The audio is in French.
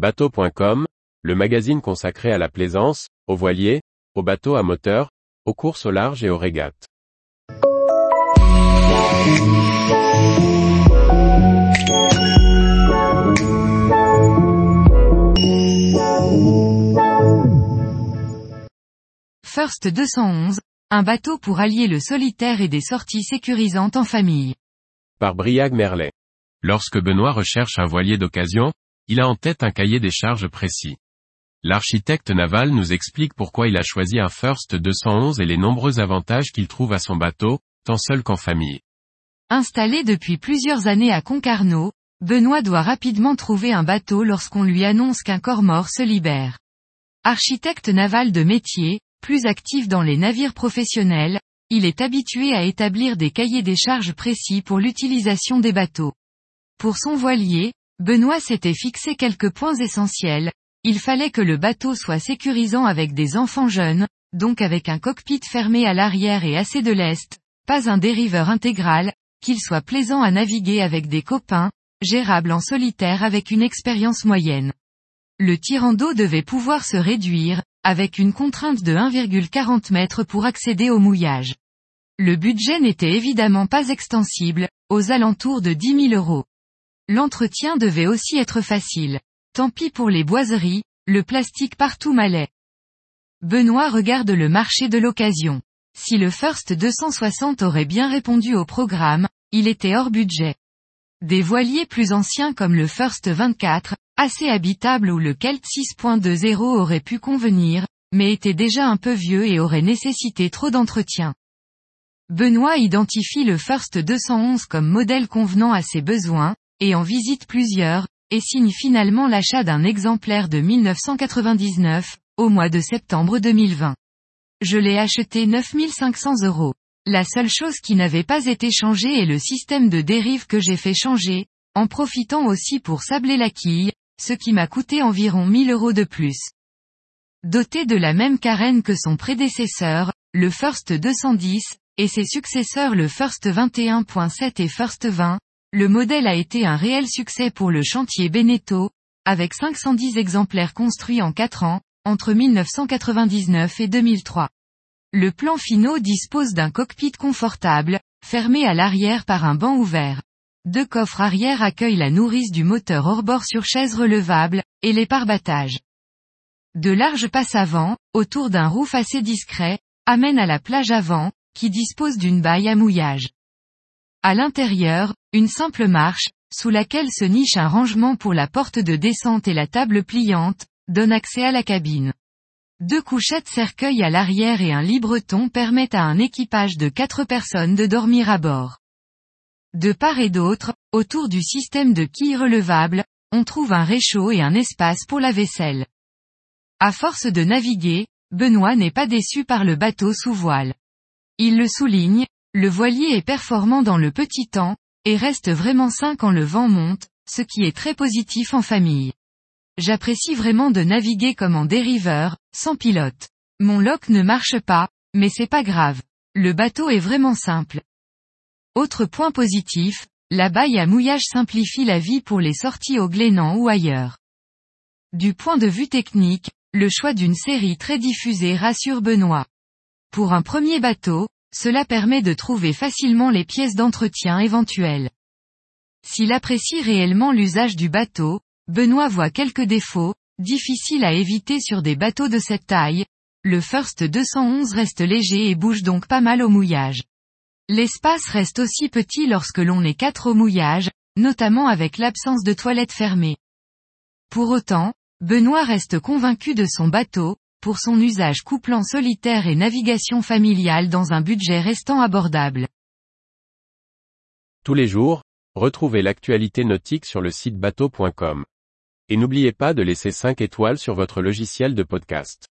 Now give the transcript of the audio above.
Bateau.com, le magazine consacré à la plaisance, aux voiliers, aux bateaux à moteur, aux courses au large et aux régates. First 211, un bateau pour allier le solitaire et des sorties sécurisantes en famille. Par Briag Merlet. Lorsque Benoît recherche un voilier d'occasion, il a en tête un cahier des charges précis. L'architecte naval nous explique pourquoi il a choisi un First 211 et les nombreux avantages qu'il trouve à son bateau, tant seul qu'en famille. Installé depuis plusieurs années à Concarneau, Benoît doit rapidement trouver un bateau lorsqu'on lui annonce qu'un corps mort se libère. Architecte naval de métier, plus actif dans les navires professionnels, il est habitué à établir des cahiers des charges précis pour l'utilisation des bateaux. Pour son voilier, Benoît s'était fixé quelques points essentiels, il fallait que le bateau soit sécurisant avec des enfants jeunes, donc avec un cockpit fermé à l'arrière et assez de lest, pas un dériveur intégral, qu'il soit plaisant à naviguer avec des copains, gérable en solitaire avec une expérience moyenne. Le tirant d'eau devait pouvoir se réduire, avec une contrainte de 1,40 m pour accéder au mouillage. Le budget n'était évidemment pas extensible, aux alentours de 10 000 euros. L'entretien devait aussi être facile. Tant pis pour les boiseries, le plastique partout m'allait. Benoît regarde le marché de l'occasion. Si le First 260 aurait bien répondu au programme, il était hors budget. Des voiliers plus anciens comme le First 24, assez habitable ou le Kelt 6.20 auraient pu convenir, mais étaient déjà un peu vieux et auraient nécessité trop d'entretien. Benoît identifie le First 211 comme modèle convenant à ses besoins, et en visite plusieurs, et signe finalement l'achat d'un exemplaire de 1999, au mois de septembre 2020. Je l'ai acheté 9500 euros. La seule chose qui n'avait pas été changée est le système de dérive que j'ai fait changer, en profitant aussi pour sabler la quille, ce qui m'a coûté environ 1000 euros de plus. Doté de la même carène que son prédécesseur, le First 210, et ses successeurs le First 21.7 et First 20, le modèle a été un réel succès pour le chantier Beneteau, avec 510 exemplaires construits en 4 ans, entre 1999 et 2003. Le plan finaux dispose d'un cockpit confortable, fermé à l'arrière par un banc ouvert. Deux coffres arrière accueillent la nourrice du moteur hors-bord sur chaise relevable, et les parbattages. De larges passes avant, autour d'un roof assez discret, amènent à la plage avant, qui dispose d'une baille à mouillage. À l'intérieur, une simple marche, sous laquelle se niche un rangement pour la porte de descente et la table pliante, donne accès à la cabine. Deux couchettes cercueils à l'arrière et un libreton permettent à un équipage de quatre personnes de dormir à bord. De part et d'autre, autour du système de quilles relevables, on trouve un réchaud et un espace pour la vaisselle. À force de naviguer, Benoît n'est pas déçu par le bateau sous voile. Il le souligne, le voilier est performant dans le petit temps, et reste vraiment sain quand le vent monte, ce qui est très positif en famille. J'apprécie vraiment de naviguer comme en dériveur, sans pilote. Mon lock ne marche pas, mais c'est pas grave. Le bateau est vraiment simple. Autre point positif, la baille à mouillage simplifie la vie pour les sorties au Glénan ou ailleurs. Du point de vue technique, le choix d'une série très diffusée rassure Benoît. Pour un premier bateau, cela permet de trouver facilement les pièces d'entretien éventuelles. S'il apprécie réellement l'usage du bateau, Benoît voit quelques défauts, difficiles à éviter sur des bateaux de cette taille, le First 211 reste léger et bouge donc pas mal au mouillage. L'espace reste aussi petit lorsque l'on est quatre au mouillage, notamment avec l'absence de toilettes fermées. Pour autant, Benoît reste convaincu de son bateau, pour son usage couplant solitaire et navigation familiale dans un budget restant abordable. Tous les jours, retrouvez l'actualité nautique sur le site bateau.com. Et n'oubliez pas de laisser 5 étoiles sur votre logiciel de podcast.